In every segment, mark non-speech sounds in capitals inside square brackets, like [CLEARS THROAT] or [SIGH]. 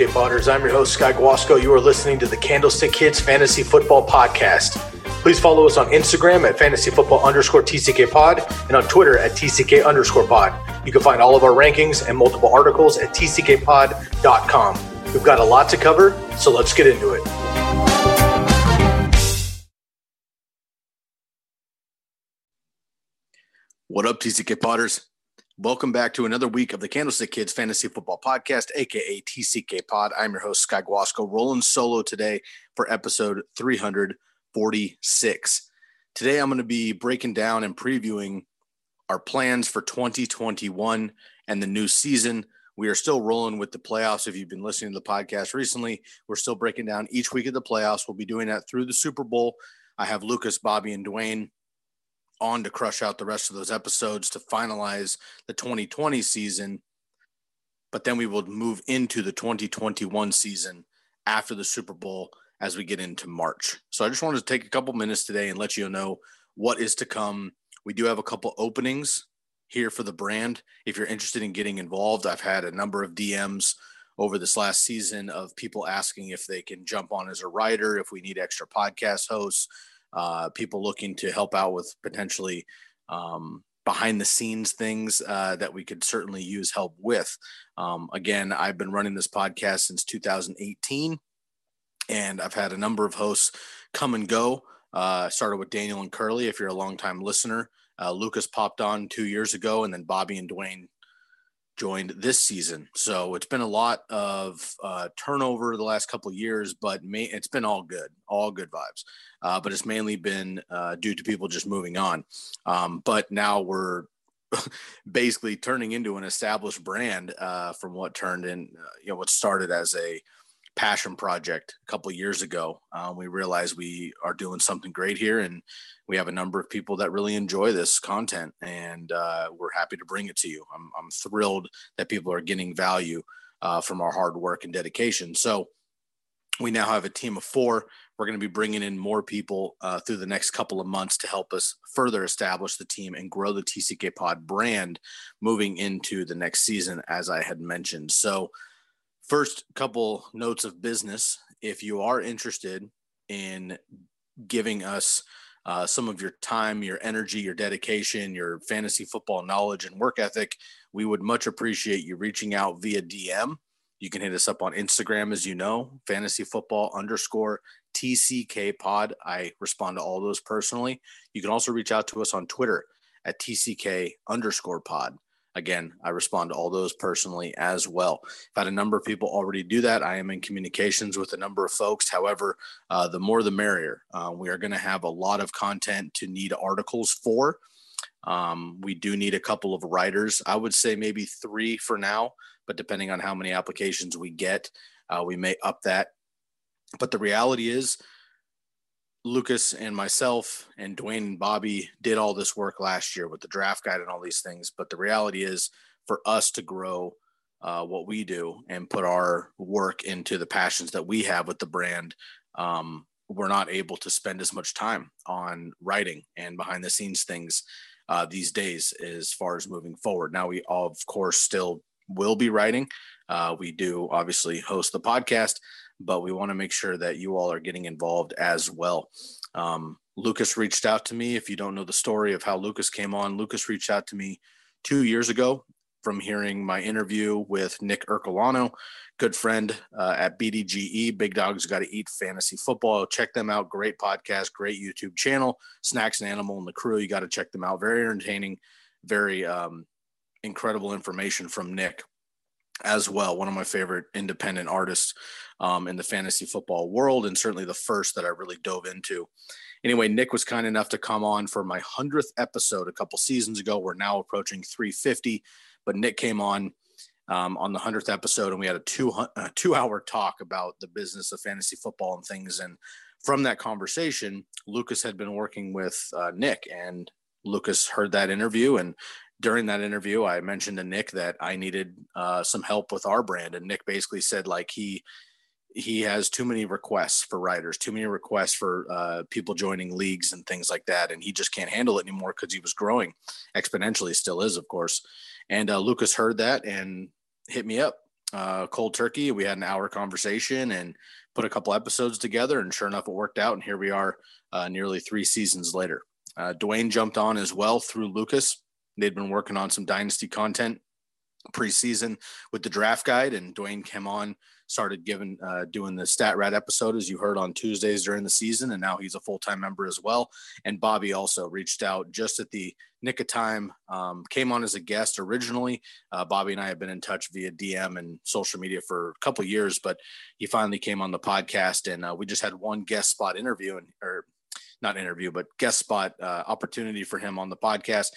Up, I'm your host, Sky Guasco. You are listening to the Candlestick Kids Fantasy Football Podcast. Please follow us on Instagram at fantasy football underscore TCK pod and on Twitter at TCK underscore pod. You can find all of our rankings and multiple articles at tckpod.com. We've got a lot to cover, so let's get into it. What up, TCK Potters? Welcome back to another week of the Candlestick Kids Fantasy Football Podcast, aka TCK Pod. I'm your host, Sky Guasco, rolling solo today for episode 346. Today, I'm going to be breaking down and previewing our plans for 2021 and the new season. We are still rolling with the playoffs. If you've been listening to the podcast recently, we're still breaking down each week of the playoffs. We'll be doing that through the Super Bowl. I have Lukas, Bobby, and Dwayne on to crush out the rest of those episodes to finalize the 2020 season. But then we will move into the 2021 season after the Super Bowl as we get into March. So I just wanted to take a couple minutes today and let you know what is to come. We do have a couple openings here for the brand. If you're interested in getting involved, I've had a number of DMs over this last season of people asking if they can jump on as a writer, if we need extra podcast hosts, uh, people looking to help out with potentially um, behind the scenes things uh, that we could certainly use help with. Um, again, I've been running this podcast since 2018, and I've had a number of hosts come and go. Uh, started with Daniel and Curly. If you're a longtime listener, uh, Lukas popped on two years ago, and then Bobby and Dwayne joined this season. So it's been a lot of uh, turnover the last couple of years, but it's been all good, all good vibes. Uh, but it's mainly been uh, due to people just moving on. Um, but now we're [LAUGHS] basically turning into an established brand uh, from what turned in, uh, you know, what started as a passion project a couple years ago. Um, we realized we are doing something great here, and we have a number of people that really enjoy this content, and uh, we're happy to bring it to you. I'm, I'm thrilled that people are getting value uh, from our hard work and dedication. So we now have a team of four. We're going to be bringing in more people uh, through the next couple of months to help us further establish the team and grow the TCK Pod brand moving into the next season, as I had mentioned. So First, couple notes of business. If you are interested in giving us uh, some of your time, your energy, your dedication, your fantasy football knowledge and work ethic, we would much appreciate you reaching out via DM. You can hit us up on Instagram, as you know, fantasy football underscore TCK pod. I respond to all those personally. You can also reach out to us on Twitter at TCK underscore pod. Again, I respond to all those personally as well. I've had a number of people already do that. I am in communications with a number of folks. However, uh, the more the merrier. Uh, we are going to have a lot of content to need articles for. Um, we do need a couple of writers. I would say maybe three for now, but depending on how many applications we get, uh, we may up that. But the reality is, Lukas and myself and Dwayne and Bobby did all this work last year with the draft guide and all these things. But the reality is, for us to grow uh, what we do and put our work into the passions that we have with the brand, um, we're not able to spend as much time on writing and behind the scenes things uh, these days as far as moving forward. Now, we all, of course, still will be writing. Uh, we do obviously host the podcast, but we want to make sure that you all are getting involved as well. Um, Lukas reached out to me. If you don't know the story of how Lukas came on, Lukas reached out to me two years ago from hearing my interview with Nick Ercolano, good friend uh, at BDGE, Big Dogs Got to Eat Fantasy Football. Check them out. Great podcast, great YouTube channel. Snacks and Animal and the crew. You got to check them out. Very entertaining, very um, incredible information from Nick as well. One of my favorite independent artists um, in the fantasy football world, and certainly the first that I really dove into. Anyway, Nick was kind enough to come on for my 100th episode a couple seasons ago. We're now approaching 350, but Nick came on. um, on the 100th episode, and we had a two, two hour talk about the business of fantasy football and things. And from that conversation, Lukas had been working with uh, Nick, and Lukas heard that interview. And during that interview, I mentioned to Nick that I needed uh, some help with our brand. And Nick basically said, like, he, he has too many requests for writers, too many requests for uh, people joining leagues and things like that, and he just can't handle it anymore because he was growing exponentially. Still is, of course. And uh, Lukas heard that and hit me up, uh, cold turkey. We had an hour conversation and put a couple episodes together, and sure enough, it worked out. And here we are, uh, nearly three seasons later. Uh, Dwayne jumped on as well through Lukas. They'd been working on some dynasty content preseason with the draft guide, and Dwayne came on started giving uh, doing the stat rat episode as you heard on tuesdays during the season and now he's a full-time member as well. And bobby also reached out just at the nick of time um, came on as a guest originally. Uh, bobby and i have been in touch via dm and social media for a couple years but he finally came on the podcast and uh, we just had one guest spot interview and or not interview but guest spot uh, opportunity for him on the podcast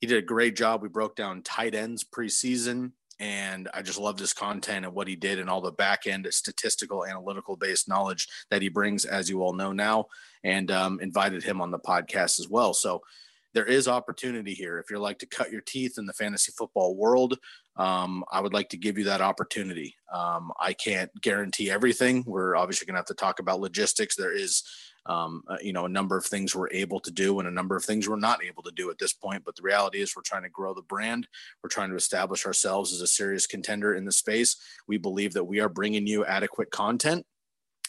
he did a great job we broke down tight ends preseason and I just loved his content and what he did and all the back end statistical analytical based knowledge that he brings, as you all know now, and um, invited him on the podcast as well. So there is opportunity here. If you're like to cut your teeth in the fantasy football world, um, I would like to give you that opportunity. Um, I can't guarantee everything. We're obviously going to have to talk about logistics. There is um, uh, you know, a number of things we're able to do and a number of things we're not able to do at this point. But the reality is, we're trying to grow the brand. We're trying to establish ourselves as a serious contender in the space. We believe that we are bringing you adequate content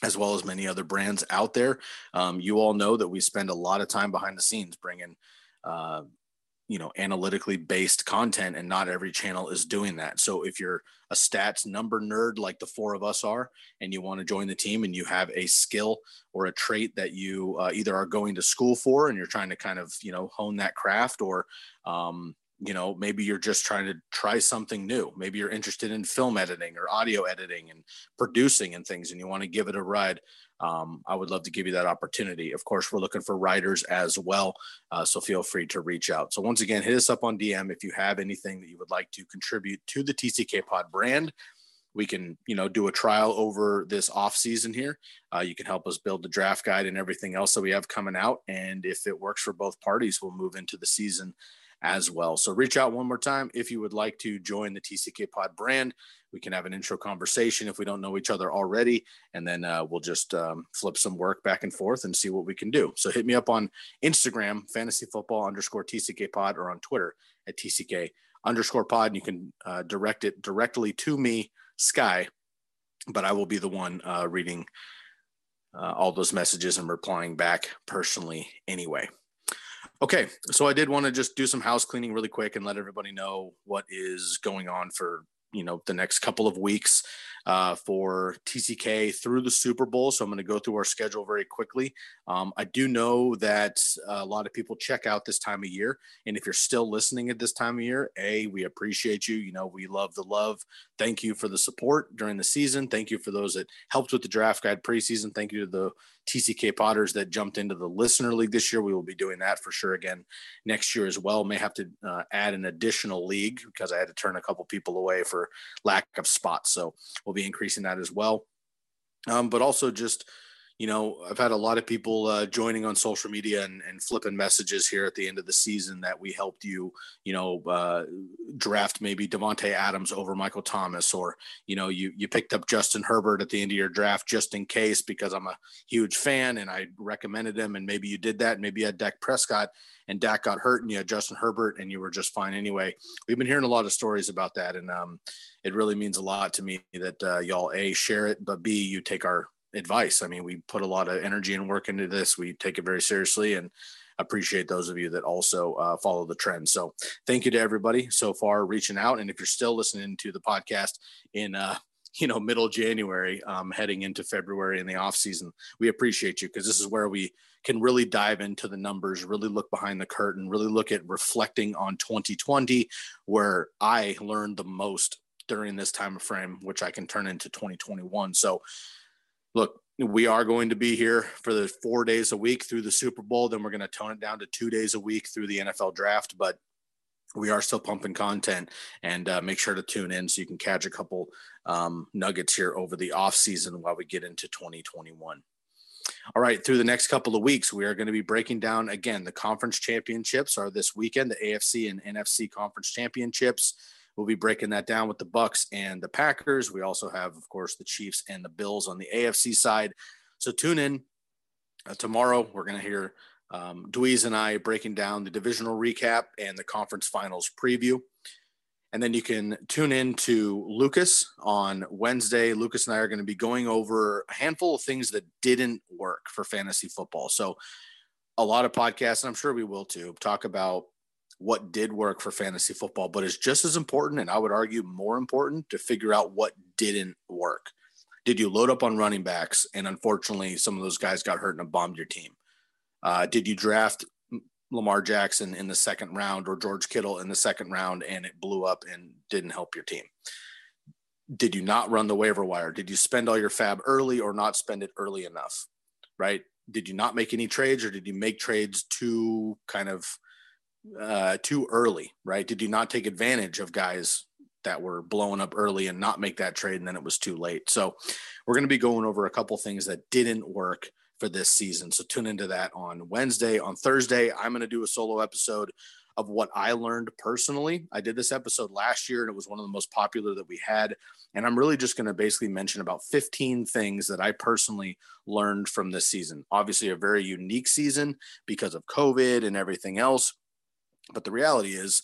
as well as many other brands out there. Um, you all know that we spend a lot of time behind the scenes bringing uh, you know analytically based content and not every channel is doing that. So if you're a stats number nerd like the four of us are and you want to join the team and you have a skill or a trait that you uh, either are going to school for and you're trying to kind of you know hone that craft or um, you know maybe you're just trying to try something new maybe you're interested in film editing or audio editing and producing and things and you want to give it a ride um, I would love to give you that opportunity. Of course, we're looking for writers as well. Uh, so feel free to reach out. So once again, hit us up on DM if you have anything that you would like to contribute to the TCK Pod brand. We can, you know, do a trial over this off season here. Uh, you can help us build the draft guide and everything else that we have coming out. And if it works for both parties, we'll move into the season as well. So reach out one more time if you would like to join the TCK Pod brand. We can have an intro conversation if we don't know each other already, and then uh, we'll just um, flip some work back and forth and see what we can do. So hit me up on Instagram, fantasy football underscore TCK Pod, or on Twitter at TCK underscore Pod. and You can uh, direct it directly to me, Sky, but I will be the one uh, reading uh, all those messages and replying back personally anyway. Okay, so I did want to just do some house cleaning really quick and let everybody know what is going on for you know the next couple of weeks uh, for TCK through the Super Bowl. So I'm going to go through our schedule very quickly. Um, I do know that a lot of people check out this time of year, and if you're still listening at this time of year, a we appreciate you. You know we love the love. Thank you for the support during the season. Thank you for those that helped with the draft guide preseason. Thank you to the TCK Potters that jumped into the listener league this year. We will be doing that for sure again next year as well. May have to uh, add an additional league because I had to turn a couple people away for lack of spots. So we'll be increasing that as well. Um, but also just you know, I've had a lot of people uh, joining on social media and, and, flipping messages here at the end of the season that we helped you, you know, uh, draft maybe Davante Adams over Michael Thomas, or you know, you you picked up Justin Herbert at the end of your draft just in case because I'm a huge fan and I recommended him, and maybe you did that. Maybe you had Dak Prescott and Dak got hurt, and you had Justin Herbert, and you were just fine anyway. We've been hearing a lot of stories about that, and um, it really means a lot to me that uh, y'all a share it, but b you take our advice. I mean, we put a lot of energy and work into this. We take it very seriously and appreciate those of you that also uh, follow the trend. So thank you to everybody so far reaching out. And if you're still listening to the podcast in, uh, you know, middle January, um, heading into February in the off season, we appreciate you because this is where we can really dive into the numbers, really look behind the curtain, really look at reflecting on 2020, where I learned the most during this time frame, which I can turn into 2021. So look, we are going to be here for the four days a week through the Super Bowl. Then we're going to tone it down to two days a week through the NFL draft. But we are still pumping content and uh, make sure to tune in so you can catch a couple um, nuggets here over the off season while we get into 2021 all right through the next couple of weeks we are going to be breaking down again the conference championships are this weekend the afc and nfc conference championships we'll be breaking that down with the bucks and the packers we also have of course the chiefs and the bills on the afc side so tune in uh, tomorrow we're going to hear um, Dweez and I breaking down the divisional recap and the conference finals preview. And then you can tune in to Lukas on Wednesday. Lukas and I are going to be going over a handful of things that didn't work for fantasy football. So, a lot of podcasts, and I'm sure we will too, talk about what did work for fantasy football, but it's just as important, and I would argue more important, to figure out what didn't work. Did you load up on running backs? And unfortunately, some of those guys got hurt and bombed your team. Uh, did you draft Lamar Jackson in the second round or George Kittle in the second round and it blew up and didn't help your team? Did you not run the waiver wire? Did you spend all your fab early or not spend it early enough? Right? Did you not make any trades or did you make trades too kind of uh, too early? Right? Did you not take advantage of guys that were blowing up early and not make that trade and then it was too late? So we're going to be going over a couple things that didn't work for this season. So tune into that on Wednesday. On Thursday, I'm going to do a solo episode of what I learned personally. I did this episode last year and it was one of the most popular that we had. And I'm really just going to basically mention about 15 things that I personally learned from this season. Obviously, a very unique season because of COVID and everything else. But the reality is,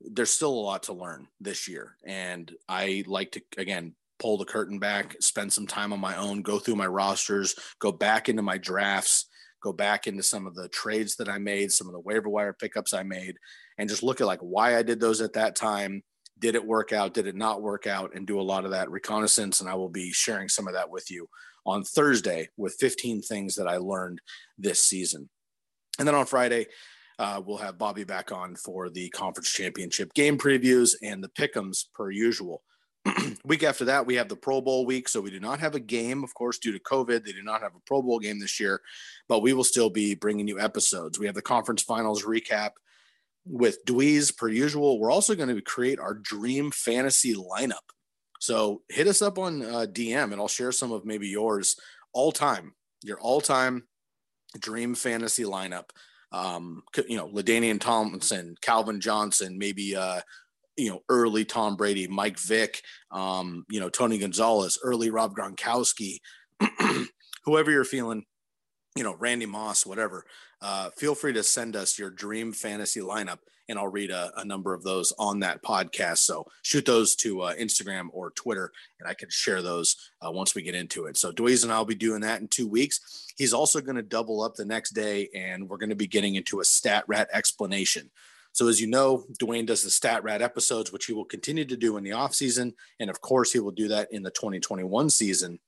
there's still a lot to learn this year. And I like to, again, pull the curtain back, spend some time on my own, go through my rosters, go back into my drafts, go back into some of the trades that I made, some of the waiver wire pickups I made, and just look at like why I did those at that time. Did it work out? Did it not work out? And do a lot of that reconnaissance. And I will be sharing some of that with you on Thursday with 15 things that I learned this season. And then on Friday, uh, we'll have Bobby back on for the conference championship game previews and the pickums per usual. [CLEARS THROAT] week after that, we have the Pro Bowl week. So we do not have a game, of course, due to COVID. They do not have a Pro Bowl game this year, but we will still be bringing you episodes. We have the conference finals recap with Dweez per usual. We're also going to create our dream fantasy lineup. So hit us up on uh, DM and I'll share some of maybe yours all time, your all time dream fantasy lineup. Um, you know, LaDainian Tomlinson, Calvin Johnson, maybe uh, you know, early Tom Brady, Mike Vick, um, you know, Tony Gonzalez, early Rob Gronkowski, [CLEARS THROAT] whoever you're feeling, you know, Randy Moss, whatever. Uh, feel free to send us your dream fantasy lineup, and I'll read a, a number of those on that podcast. So shoot those to uh, Instagram or Twitter, and I can share those uh, once we get into it. So Dweez and I'll be doing that in two weeks. He's also going to double up the next day, and we're going to be getting into a stat rat explanation. So as you know, Dwayne does the Stat Rat episodes, which he will continue to do in the off season, and of course, he will do that in the 2021 season.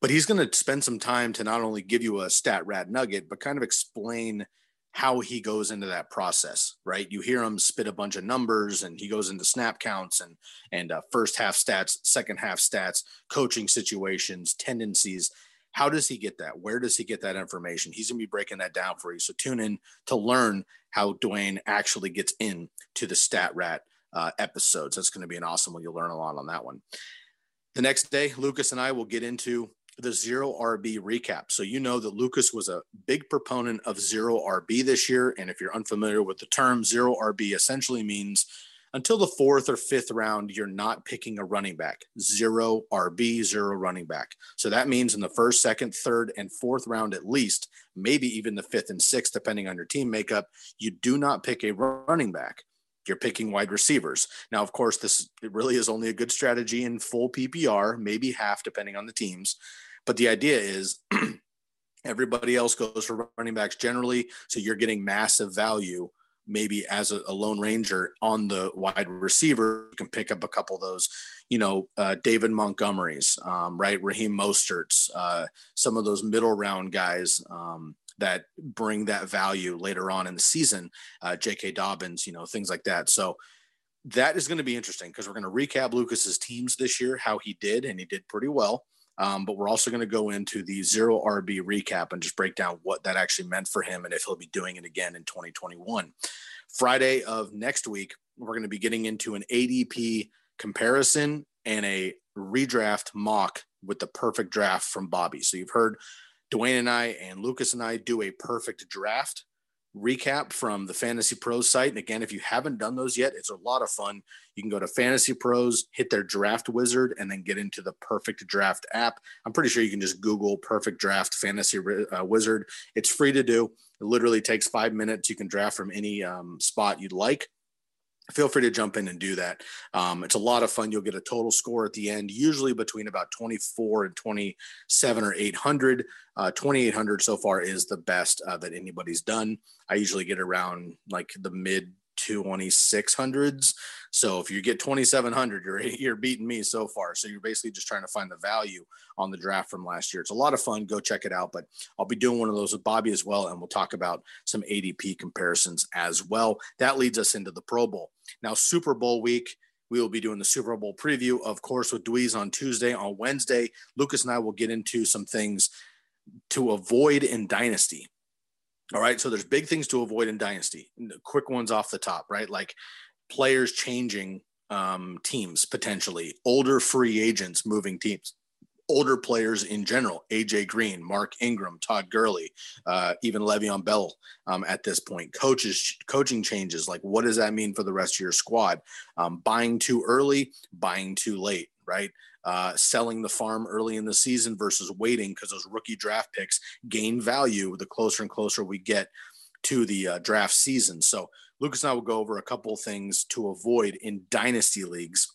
But he's going to spend some time to not only give you a Stat Rat nugget, but kind of explain how he goes into that process, right? You hear him spit a bunch of numbers, and he goes into snap counts and and uh, first half stats, second half stats, coaching situations, tendencies. How does he get that? Where does he get that information? He's going to be breaking that down for you. So tune in to learn how Dwayne actually gets in to the Stat Rat uh, episodes. That's going to be an awesome one. You'll learn a lot on that one. The next day, Lukas and I will get into the zero RB recap. So you know that Lukas was a big proponent of zero RB this year. And if you're unfamiliar with the term, zero RB essentially means until the fourth or fifth round, you're not picking a running back. Zero RB, zero running back. So that means in the first, second, third, and fourth round at least, maybe even the fifth and sixth, depending on your team makeup, you do not pick a running back. You're picking wide receivers. Now, of course, this really is only a good strategy in full PPR, maybe half, depending on the teams. But the idea is [CLEARS THROAT] everybody else goes for running backs generally. So you're getting massive value maybe as a, a, lone ranger on the wide receiver, you can pick up a couple of those, you know, uh, David Montgomery's, um, right? Raheem Mostert's, uh, some of those middle round guys um, that bring that value later on in the season, uh, J.K. Dobbins, you know, things like that. So that is going to be interesting because we're going to recap Lukas's teams this year, how he did, and he did pretty well. Um, but we're also going to go into the zero RB recap and just break down what that actually meant for him and if he'll be doing it again in 2021. Friday of next week, we're going to be getting into an ADP comparison and a redraft mock with the perfect draft from Bobby. So you've heard Dwayne and I and Lukas and I do a perfect draft recap from the Fantasy Pros site. And again, if you haven't done those yet, it's a lot of fun. You can go to Fantasy Pros, hit their draft wizard, and then get into the Perfect Draft app. I'm pretty sure you can just Google Perfect Draft Fantasy uh, Wizard. It's free to do. It literally takes five minutes. You can draft from any um, spot you'd like feel free to jump in and do that. Um, it's a lot of fun. You'll get a total score at the end, usually between about 24 and 27 or 800. Uh, 2800 so far is the best uh, that anybody's done. I usually get around like the mid 2600s. So if you get 2700, you're [LAUGHS] you're beating me so far. So you're basically just trying to find the value on the draft from last year. It's a lot of fun. Go check it out. But I'll be doing one of those with Bobby as well, and we'll talk about some ADP comparisons as well. That leads us into the Pro Bowl. Now Super Bowl week. We will be doing the Super Bowl preview, of course, with Dweez on Tuesday. On Wednesday, Lukas and I will get into some things to avoid in Dynasty all right. So there's big things to avoid in dynasty. Quick ones off the top, right? Like players changing um, teams potentially, older free agents moving teams, older players in general. AJ Green, Mark Ingram, Todd Gurley, uh, even Le'Veon Bell um, at this point. Coaches, coaching changes. Like what does that mean for the rest of your squad? Um, buying too early, buying too late, right? Uh, selling the farm early in the season versus waiting because those rookie draft picks gain value the closer and closer we get to the uh, draft season. So Lukas and I will go over a couple things to avoid in dynasty leagues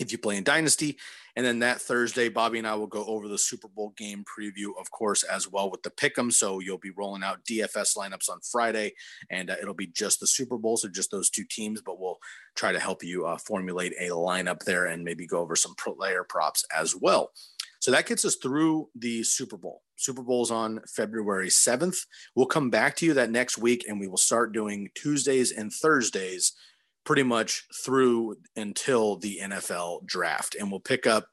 if you play in Dynasty. And then that Thursday, Bobby and I will go over the Super Bowl game preview, of course, as well with the pick'em. So you'll be rolling out DFS lineups on Friday, and uh, it'll be just the Super Bowl, so just those two teams. But try to help you uh, formulate a lineup there and maybe go over some player props as well. So that gets us through the Super Bowl. Super Bowl's on February 7th. We'll come back to you that next week and we will start doing Tuesdays and Thursdays pretty much through until the NFL draft. And we'll pick up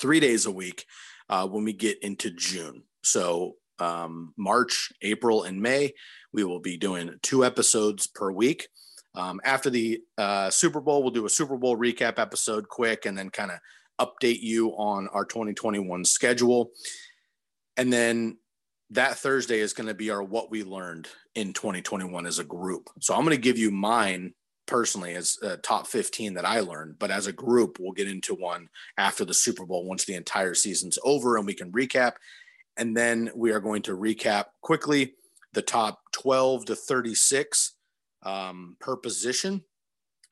three days a week uh, when we get into June. So, um, March, April, and May, we will be doing two episodes per week. Um, after the uh, Super Bowl, we'll do a Super Bowl recap episode quick and then kind of update you on our 2021 schedule. And then that Thursday is going to be our what we learned in 2021 as a group. So I'm going to give you mine personally as top 15 that I learned, but as a group, we'll get into one after the Super Bowl once the entire season's over and we can recap. And then we are going to recap quickly the top 12 to 36 um, per position.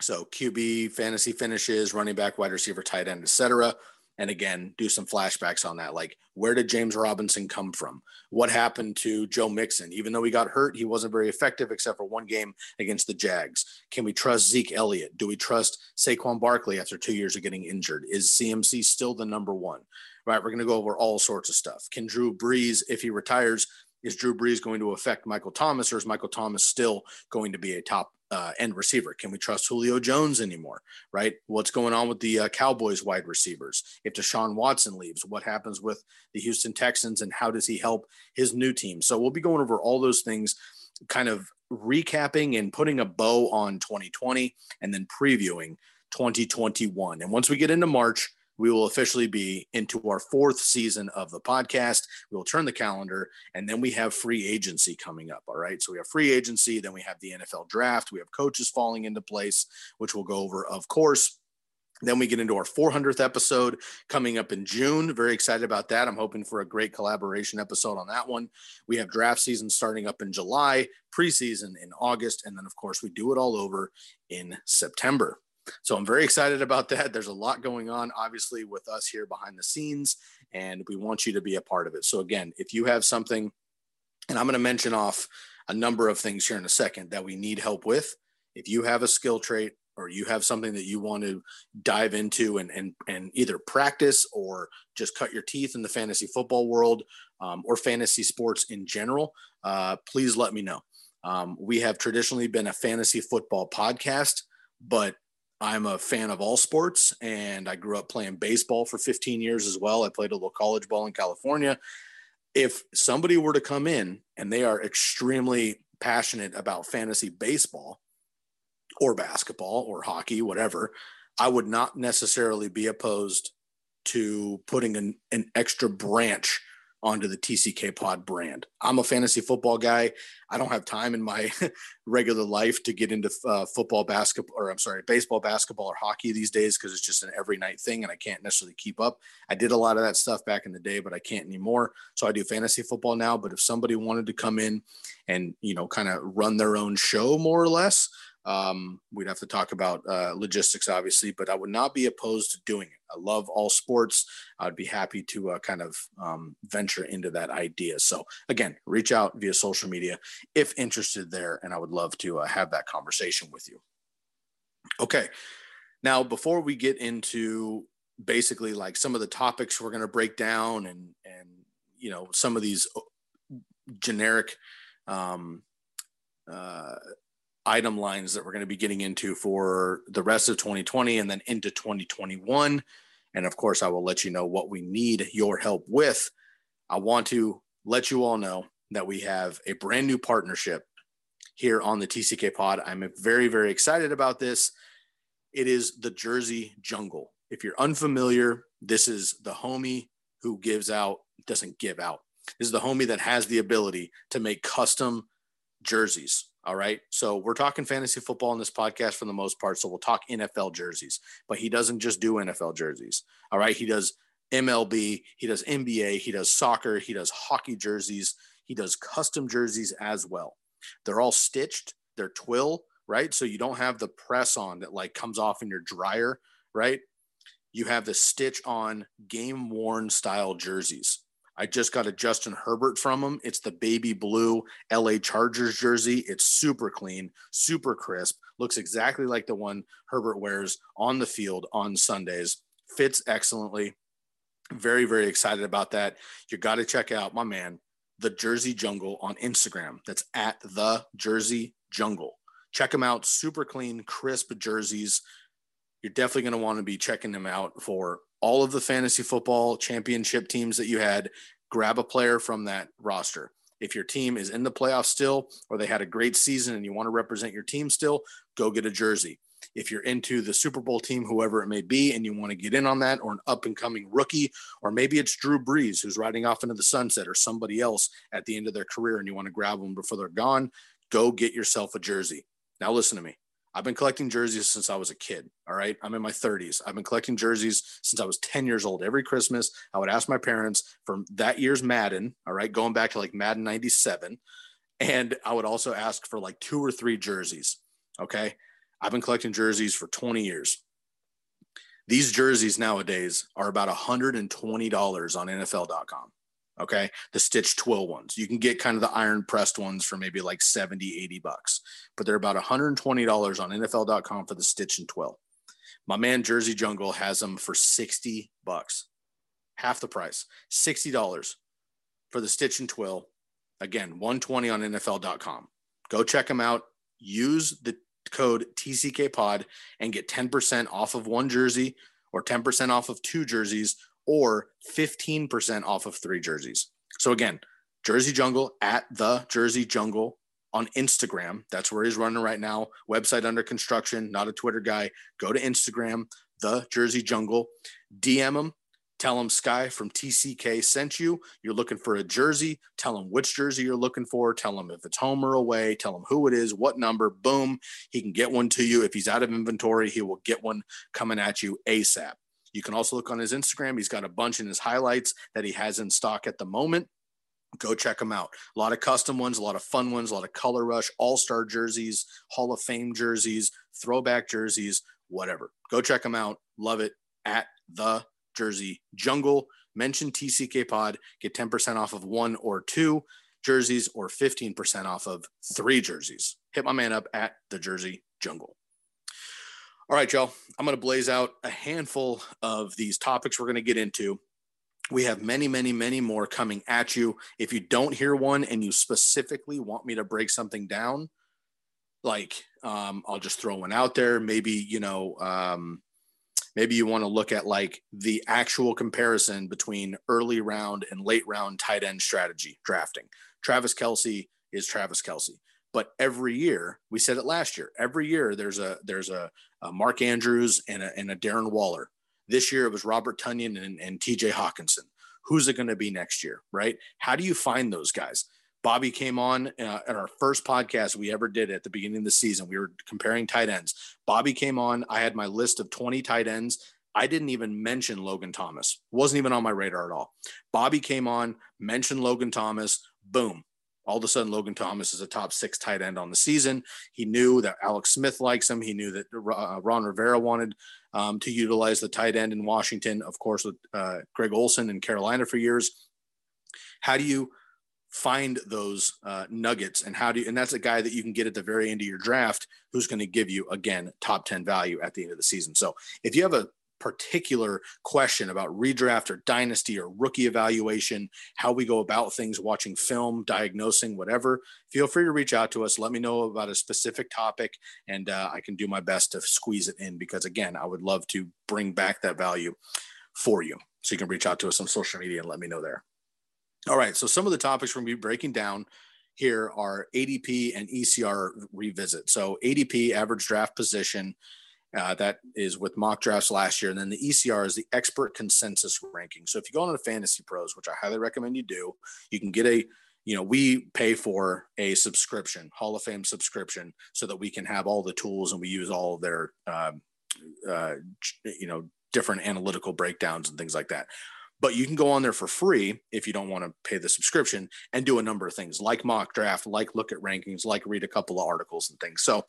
So QB, fantasy finishes, running back, wide receiver, tight end, etc and again do some flashbacks on that. Like where did james robinson come from? What happened to joe mixon? Even though he got hurt he wasn't very effective except for one game against the jags. Can we trust zeke elliott? Do we trust saquon barkley after two years of getting injured? Is cmc still the number one? Right we're going to go over all sorts of stuff. Can drew brees if he retires is drew brees going to affect michael thomas or is michael thomas still going to be a top uh, end receiver. Can we trust Julio Jones anymore? Right? What's going on with the uh, Cowboys wide receivers? If Deshaun Watson leaves, what happens with the Houston Texans and how does he help his new team? So we'll be going over all those things, kind of recapping and putting a bow on 2020 and then previewing 2021. And once we get into March, we will officially be into our fourth season of the podcast. We will turn the calendar and then we have free agency coming up. All right. So we have free agency, then we have the NFL draft, we have coaches falling into place, which we'll go over, of course. Then we get into our 400th episode coming up in June. Very excited about that. I'm hoping for a great collaboration episode on that one. We have draft season starting up in July, preseason in August, and then, of course, we do it all over in September. So I'm very excited about that. There's a lot going on, obviously, with us here behind the scenes, and we want you to be a part of it. So, again, if you have something, and I'm going to mention off a number of things here in a second that we need help with. If you have a skill trait or you have something that you want to dive into and, and, and either practice or just cut your teeth in the fantasy football world um, or fantasy sports in general, uh, please let me know. Um, we have traditionally been a fantasy football podcast, but I'm a fan of all sports and I grew up playing baseball for 15 years as well. I played a little college ball in California. If somebody were to come in and they are extremely passionate about fantasy baseball or basketball or hockey, whatever, I would not necessarily be opposed to putting an, an extra branch onto the TCK Pod brand. I'm a fantasy football guy. I don't have time in my [LAUGHS] regular life to get into uh, football, basketball, or I'm sorry, baseball, basketball, or hockey these days because it's just an every night thing and I can't necessarily keep up. I did a lot of that stuff back in the day, but I can't anymore. So I do fantasy football now. But if somebody wanted to come in and, you know, kind of run their own show more or less, um, we'd have to talk about uh, logistics, obviously, but I would not be opposed to doing it. I love all sports. I'd be happy to uh, kind of um, venture into that idea. So, again, reach out via social media if interested there, and I would love to uh, have that conversation with you. Okay. Now, before we get into basically like some of the topics we're going to break down and, and, you know, some of these uh, generic, um, uh, item lines that we're going to be getting into for the rest of 2020 and then into 2021. And of course, I will let you know what we need your help with. I want to let you all know that we have a brand new partnership here on the TCK pod. I'm very, very excited about this. It is the Jersey Jungle. If you're unfamiliar, this is the homie who gives out, doesn't give out. This is the homie that has the ability to make custom jerseys all right. So we're talking fantasy football in this podcast for the most part. So we'll talk NFL jerseys, but he doesn't just do NFL jerseys. All right. He does MLB, he does NBA, he does soccer, he does hockey jerseys, he does custom jerseys as well. They're all stitched, they're twill, right? So you don't have the press on that like comes off in your dryer, right? You have the stitch on game worn style jerseys. I just got a Justin Herbert from him. It's the baby blue LA Chargers jersey. It's super clean, super crisp, looks exactly like the one Herbert wears on the field on Sundays. Fits excellently. Very, very excited about that. You got to check out my man, the Jersey Jungle on Instagram. That's at the Jersey Jungle. Check them out. Super clean, crisp jerseys. You're definitely going to want to be checking them out for all of the fantasy football championship teams that you had, grab a player from that roster. If your team is in the playoffs still, or they had a great season and you want to represent your team still, go get a jersey. If you're into the Super Bowl team, whoever it may be, and you want to get in on that, or an up and coming rookie, or maybe it's Drew Brees who's riding off into the sunset, or somebody else at the end of their career and you want to grab them before they're gone, go get yourself a jersey. Now, listen to me. I've been collecting jerseys since I was a kid. All right. I'm in my 30s. I've been collecting jerseys since I was 10 years old. Every Christmas, I would ask my parents for that year's Madden. All right. Going back to like Madden 97. And I would also ask for like two or three jerseys. Okay. I've been collecting jerseys for 20 years. These jerseys nowadays are about $120 on NFL.com. Okay. The stitch twill ones. You can get kind of the iron pressed ones for maybe like 70, 80 bucks, but they're about $120 on NFL.com for the stitch and twill. My man Jersey Jungle has them for 60 bucks, half the price, $60 for the stitch and twill. Again, 120 on NFL.com. Go check them out. Use the code TCK pod and get 10% off of one jersey or 10% off of two jerseys or 15% off of three jerseys. So again, Jersey Jungle at the Jersey Jungle on Instagram. That's where he's running right now. Website under construction, not a Twitter guy. Go to Instagram, the Jersey Jungle. DM him. Tell him Sky from TCK sent you. You're looking for a jersey. Tell him which jersey you're looking for. Tell him if it's home or away. Tell him who it is, what number. Boom. He can get one to you. If he's out of inventory, he will get one coming at you ASAP. You can also look on his Instagram. He's got a bunch in his highlights that he has in stock at the moment. Go check them out. A lot of custom ones, a lot of fun ones, a lot of color rush, all star jerseys, Hall of Fame jerseys, throwback jerseys, whatever. Go check them out. Love it at the Jersey Jungle. Mention TCK Pod, get 10% off of one or two jerseys or 15% off of three jerseys. Hit my man up at the Jersey Jungle. All right, y'all. I'm going to blaze out a handful of these topics we're going to get into. We have many, many, many more coming at you. If you don't hear one and you specifically want me to break something down, like um, I'll just throw one out there. Maybe, you know, um, maybe you want to look at like the actual comparison between early round and late round tight end strategy drafting. Travis Kelce is Travis Kelce. But every year, we said it last year. Every year, there's a there's a, a Mark Andrews and a, and a Darren Waller. This year, it was Robert Tonyan and, and T.J. Hockenson. Who's it going to be next year, right? How do you find those guys? Bobby came on uh, at our first podcast we ever did at the beginning of the season. We were comparing tight ends. Bobby came on. I had my list of 20 tight ends. I didn't even mention Logan Thomas. Wasn't even on my radar at all. Bobby came on, mentioned Logan Thomas. Boom. All of a sudden, Logan Thomas is a top six tight end on the season. He knew that Alex Smith likes him. He knew that uh, Ron Rivera wanted um, to utilize the tight end in Washington, of course, with uh, Greg Olsen in Carolina for years. How do you find those uh, nuggets and how do you, and that's a guy that you can get at the very end of your draft who's going to give you again top 10 value at the end of the season so if you have a particular question about redraft or dynasty or rookie evaluation how we go about things watching film diagnosing whatever feel free to reach out to us let me know about a specific topic and uh, i can do my best to squeeze it in because again i would love to bring back that value for you so you can reach out to us on social media and let me know there all right. So some of the topics we're going to be breaking down here are ADP and ECR revisit. So ADP, average draft position, uh, that is with mock drafts last year. And then the ECR is the expert consensus ranking. So if you go on to Fantasy Pros, which I highly recommend you do, you can get a you know, we pay for a subscription, Hall of Fame subscription, so that we can have all the tools and we use all of their, uh, uh, you know, different analytical breakdowns and things like that but you can go on there for free if you don't want to pay the subscription and do a number of things like mock draft, like look at rankings, like read a couple of articles and things. So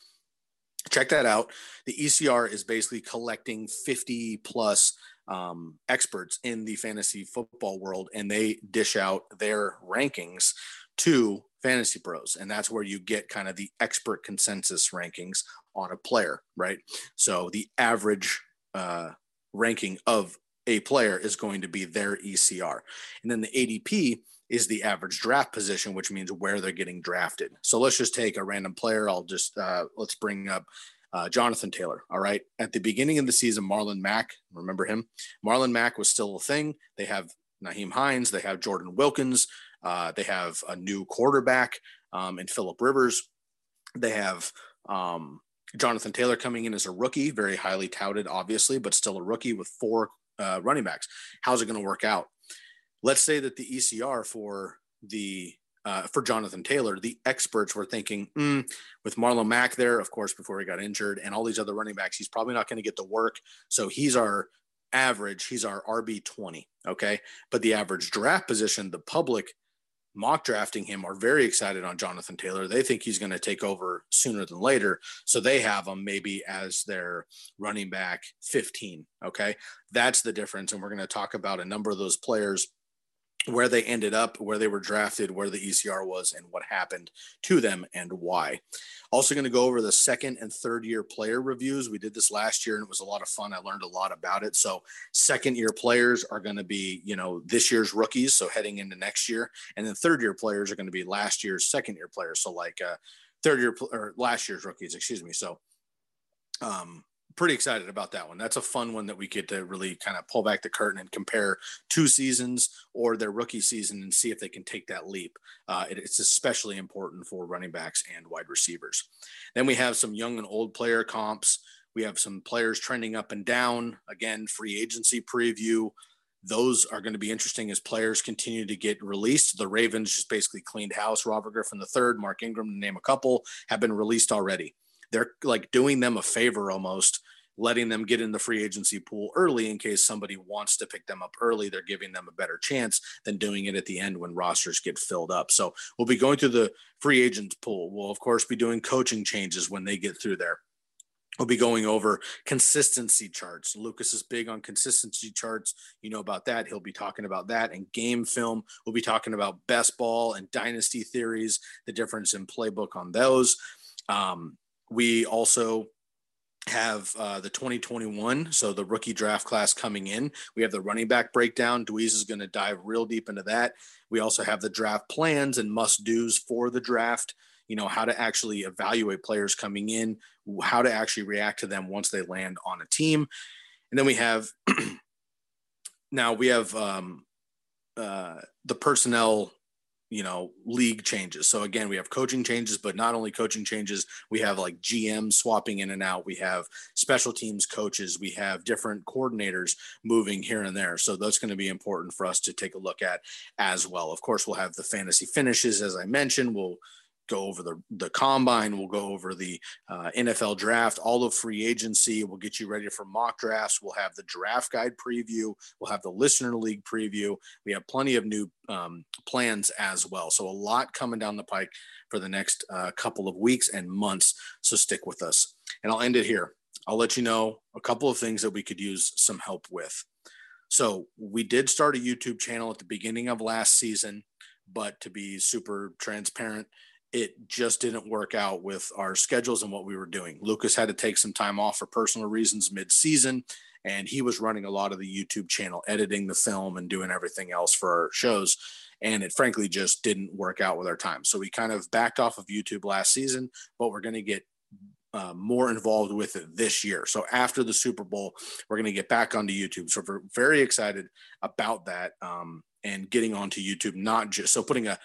check that out. The ECR is basically collecting 50 plus um, experts in the fantasy football world, and they dish out their rankings to fantasy pros. And that's where you get kind of the expert consensus rankings on a player, right? So the average uh, ranking of a player is going to be their ECR. And then the ADP is the average draft position, which means where they're getting drafted. So let's just take a random player. I'll just, uh, let's bring up uh, Jonathan Taylor. All right. At the beginning of the season, Marlon Mack, remember him? Marlon Mack was still a thing. They have Nyheim Hines, they have Jordan Wilkins, uh, they have a new quarterback um, in Philip Rivers. They have um, Jonathan Taylor coming in as a rookie, very highly touted, obviously, but still a rookie with four uh, running backs. How's it going to work out? Let's say that the ECR for the uh, for Jonathan Taylor, the experts were thinking mm, with Marlon Mack there, of course, before he got injured, and all these other running backs, he's probably not going to get the work. So he's our average, he's our RB 20. Okay. But the average draft position, the public mock drafting him are very excited on Jonathan Taylor. They think he's going to take over sooner than later. So they have him maybe as their running back 15. Okay. That's the difference. And we're going to talk about a number of those players where they ended up, where they were drafted, where the ECR was, and what happened to them and why. Also, going to go over the second and third year player reviews. We did this last year and it was a lot of fun. I learned a lot about it. So, second year players are going to be, you know, this year's rookies. So, heading into next year. And then third year players are going to be last year's second year players. So, like uh, third year or last year's rookies, excuse me. So, um, pretty excited about that one. That's a fun one that we get to really kind of pull back the curtain and compare two seasons or their rookie season and see if they can take that leap. Uh, it, it's especially important for running backs and wide receivers. Then we have some young and old player comps. We have some players trending up and down. Again, free agency preview. Those are going to be interesting as players continue to get released. The Ravens just basically cleaned house. Robert Griffin III, Mark Ingram, to name a couple, have been released already they're like doing them a favor almost letting them get in the free agency pool early in case somebody wants to pick them up early. They're giving them a better chance than doing it at the end when rosters get filled up. So we'll be going through the free agents pool. We'll, of course, be doing coaching changes when they get through there. We'll be going over consistency charts. Lukas is big on consistency charts. You know about that. He'll be talking about that and game film. We'll be talking about best ball and dynasty theories, the difference in playbook on those. Um, we also have uh, the 2021, so the rookie draft class coming in. We have the running back breakdown. Dweez is going to dive real deep into that. We also have the draft plans and must dos for the draft. You know, how to actually evaluate players coming in, how to actually react to them once they land on a team. And then we have [CLEARS THROAT] now we have um, uh, the personnel you know league changes. So again we have coaching changes but not only coaching changes we have like gm swapping in and out. We have special teams coaches. We have different coordinators moving here and there. So that's going to be important for us to take a look at as well. Of course we'll have the fantasy finishes as i mentioned. We'll go over the the combine. We'll go over the uh, NFL draft, all of free agency. We'll get you ready for mock drafts. We'll have the draft guide preview. We'll have the listener league preview. We have plenty of new um, plans as well. So a lot coming down the pike for the next uh, couple of weeks and months. So stick with us. And I'll end it here. I'll let you know a couple of things that we could use some help with. So we did start a YouTube channel at the beginning of last season, but to be super transparent, it just didn't work out with our schedules and what we were doing. Lukas had to take some time off for personal reasons mid-season, and he was running a lot of the YouTube channel, editing the film and doing everything else for our shows. And it frankly just didn't work out with our time. So we kind of backed off of YouTube last season, but we're going to get uh, more involved with it this year. So after the Super Bowl, we're going to get back onto YouTube. So we're very excited about that um, and getting onto YouTube, not just so putting a,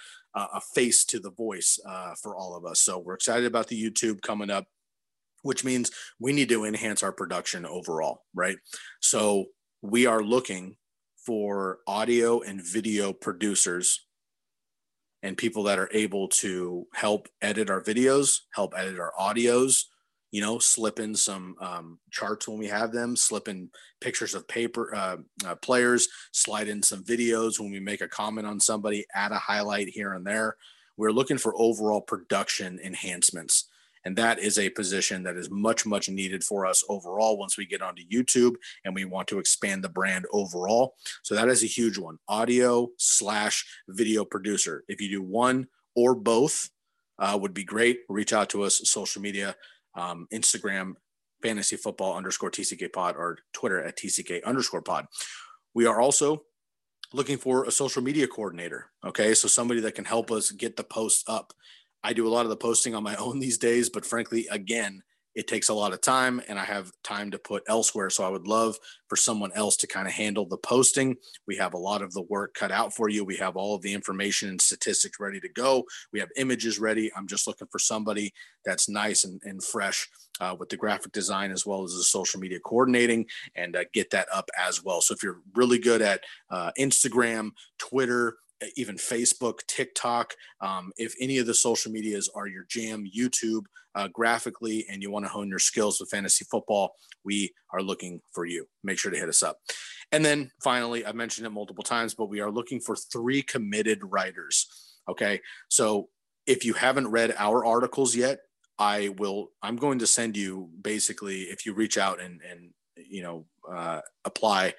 a face to the voice uh, for all of us. So we're excited about the YouTube coming up, which means we need to enhance our production overall, right? So we are looking for audio and video producers and people that are able to help edit our videos, help edit our audios, you know, slip in some um, charts when we have them, slip in pictures of paper uh, uh, players, slide in some videos when we make a comment on somebody, add a highlight here and there. We're looking for overall production enhancements. And that is a position that is much, much needed for us overall once we get onto YouTube and we want to expand the brand overall. So that is a huge one audio slash video producer. If you do one or both, uh, would be great. Reach out to us, social media um, Instagram, fantasy football underscore TCK pod, or Twitter at TCK underscore pod. We are also looking for a social media coordinator. Okay. So somebody that can help us get the posts up. I do a lot of the posting on my [LAUGHS] own these days, but frankly, again, it takes a lot of time and I have time to put elsewhere. So I would love for someone else to kind of handle the posting. We have a lot of the work cut out for you. We have all of the information and statistics ready to go. We have images ready. I'm just looking for somebody that's nice and, and fresh uh, with the graphic design as well as the social media coordinating and uh, get that up as well. So if you're really good at uh, Instagram, Twitter, even Facebook, TikTok. Um, if any of the social medias are your jam, YouTube, uh, graphically, and you want to hone your skills with fantasy football, we are looking for you. Make sure to hit us up. And then finally, I mentioned it multiple times, but we are looking for three committed writers. Okay. So if you haven't read our articles yet, I will, I'm going to send you basically, if you reach out and, and, you know, uh, apply,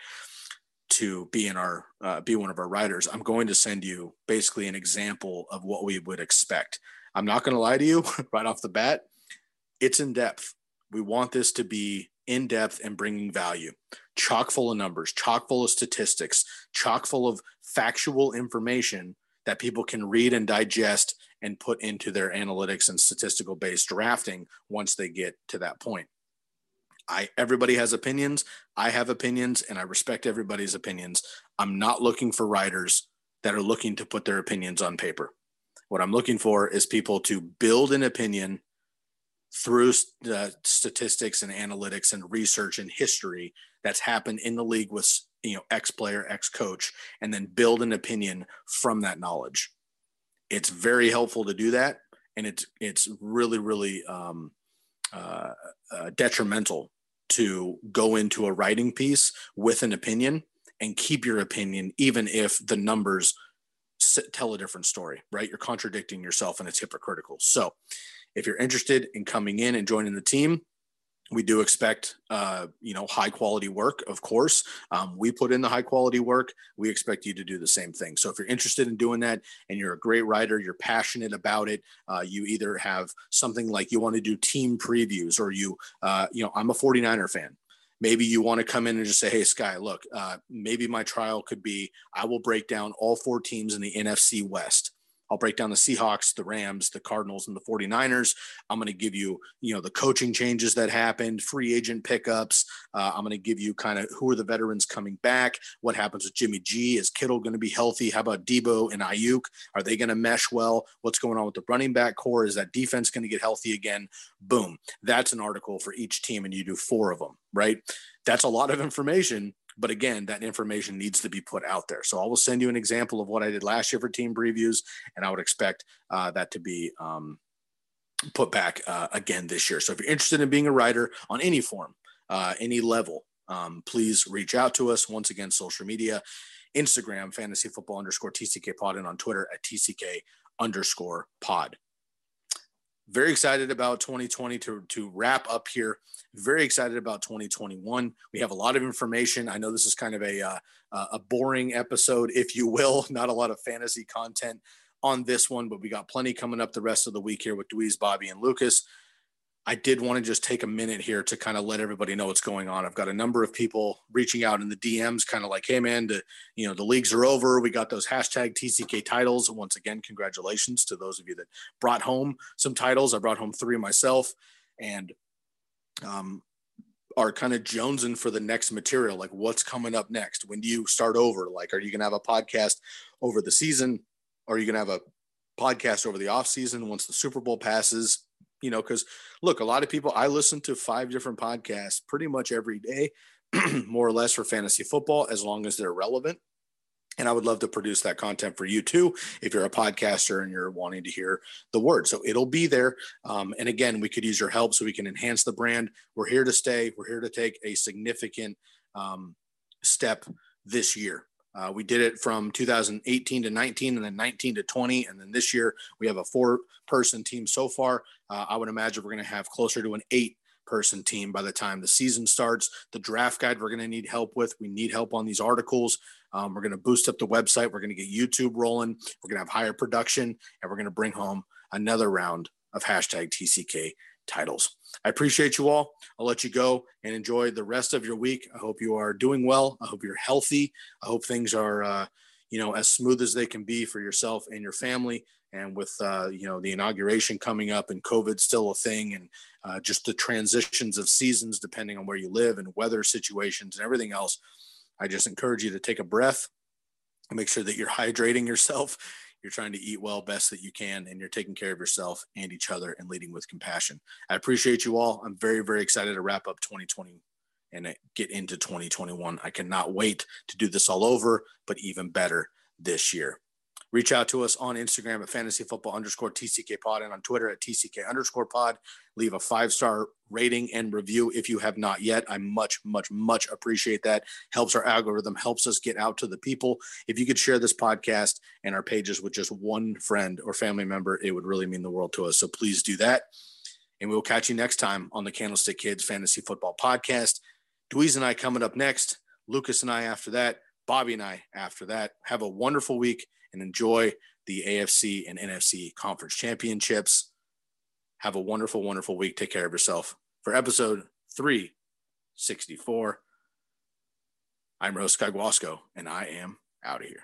to be in our uh, be one of our writers i'm going to send you basically an example of what we would expect. I'm not going to lie to you [LAUGHS] right off the bat it's in depth. We want this to be in depth and bringing value. Chock full of numbers chock full of statistics chock full of factual information that people can read and digest and put into their analytics and statistical based drafting once they get to that point I everybody has opinions. I have opinions and I respect everybody's opinions. I'm not looking for writers that are looking to put their opinions on paper. What I'm looking for is people to build an opinion through the statistics and analytics and research and history that's happened in the league with you know ex player ex coach and then build an opinion from that knowledge it's very helpful to do that and it's it's really really um, uh, uh, detrimental to go into a writing piece with an opinion and keep your opinion, even if the numbers tell a different story, right? You're contradicting yourself and it's hypocritical. So, if you're interested in coming in and joining the team, we do expect uh, you know high quality work of course. Um, we put in the high quality work. We expect you to do the same thing. So if you're interested in doing that and you're a great writer you're passionate about it uh, you either have something like you want to do team previews or you uh, you know i'm a 49er fan. Maybe you want to come in and just say hey sky look uh, maybe my trial could be i will break down all four teams in the nfc west I'll break down the Seahawks, the Rams, the Cardinals, and the 49ers. I'm going to give you, you know, the coaching changes that happened, free agent pickups. Uh, I'm going to give you kind of who are the veterans coming back, what happens with Jimmy G. Is Kittle going to be healthy? How about Deebo and Aiyuk? Are they going to mesh well? What's going on with the running back core? Is that defense going to get healthy again? Boom. That's an article for each team, and you do four of them, right? That's a lot of information but again, that information needs to be put out there. So I will send you an example of what I did last year for team previews, and I would expect uh, that to be um, put back uh, again this year. So if you're interested in being a writer on any form, uh, any level, um, please reach out to us. Once again, social media, Instagram, fantasy football underscore TCK pod, and on Twitter at TCK underscore pod very excited about 2020 to, to wrap up here. Very excited about 2021. We have a lot of information. I know this is kind of a, uh, a boring episode, if you will, [LAUGHS] not a lot of fantasy content on this one, but we got plenty coming up the rest of the week here with Dweeze, Bobby, and Lukas. I did want to just take a minute here to kind of let everybody know what's going on. I've got a number of people reaching out in the DMs, kind of like, "Hey, man, the you know the leagues are over. We got those hashtag TCK titles. Once again, congratulations to those of you that brought home some titles. I brought home three myself, and um, are kind of jonesing for the next material. Like, what's coming up next? When do you start over? Like, are you going to have a podcast over the season? Are you going to have a podcast over the off season once the Super Bowl passes? You know, because look, a lot of people, I listen to five different podcasts pretty much every day, [CLEARS THROAT] more or less for fantasy football, as long as they're relevant. And I would love to produce that content for you too, if you're a podcaster and you're wanting to hear the word. So it'll be there. Um, and again, we could use your help so we can enhance the brand. We're here to stay. We're here to take a significant um, step this year. Uh, we did it from 2018 to 19 and then 19 to 20. And then this year we have a four person team so far. Uh, I would imagine we're going to have closer to an eight person team by the time the season starts. The draft guide we're going to need help with. We need help on these articles. Um, we're going to boost up the website. We're going to get YouTube rolling. We're going to have higher production and we're going to bring home another round of hashtag TCK titles. I appreciate you all. I'll let you go and enjoy the rest of your week. I hope you are doing well. I hope you're healthy. I hope things are, uh, you know, as smooth as they can be for yourself and your family. And with, uh, you know, the inauguration coming up and COVID still a thing and uh, just the transitions of seasons depending on where you live and weather situations and everything else, I just encourage you to take a breath and make sure that you're hydrating yourself you're trying to eat well best that you can and you're taking care of yourself and each other and leading with compassion. I appreciate you all. I'm very very excited to wrap up 2020 and get into 2021 i cannot wait to do this all over but even better this year reach out to us on Instagram at fantasy football underscore TCK pod and on Twitter at TCK underscore pod. Leave a five star rating and review if you have not yet. I much, much, much appreciate that. Helps our algorithm, helps us get out to the people. If you could share this podcast and our pages with just one friend or family member, it would really mean the world to us. So please do that. And we'll catch you next time on the Candlestick Kids Fantasy Football Podcast. Dweeze and I coming up next. Lukas and I after that. Bobby and I after that. Have a wonderful week and enjoy the AFC and NFC conference championships. Have a wonderful, wonderful week. Take care of yourself. For episode 364, I'm Rose Skagwasco, and I am out of here.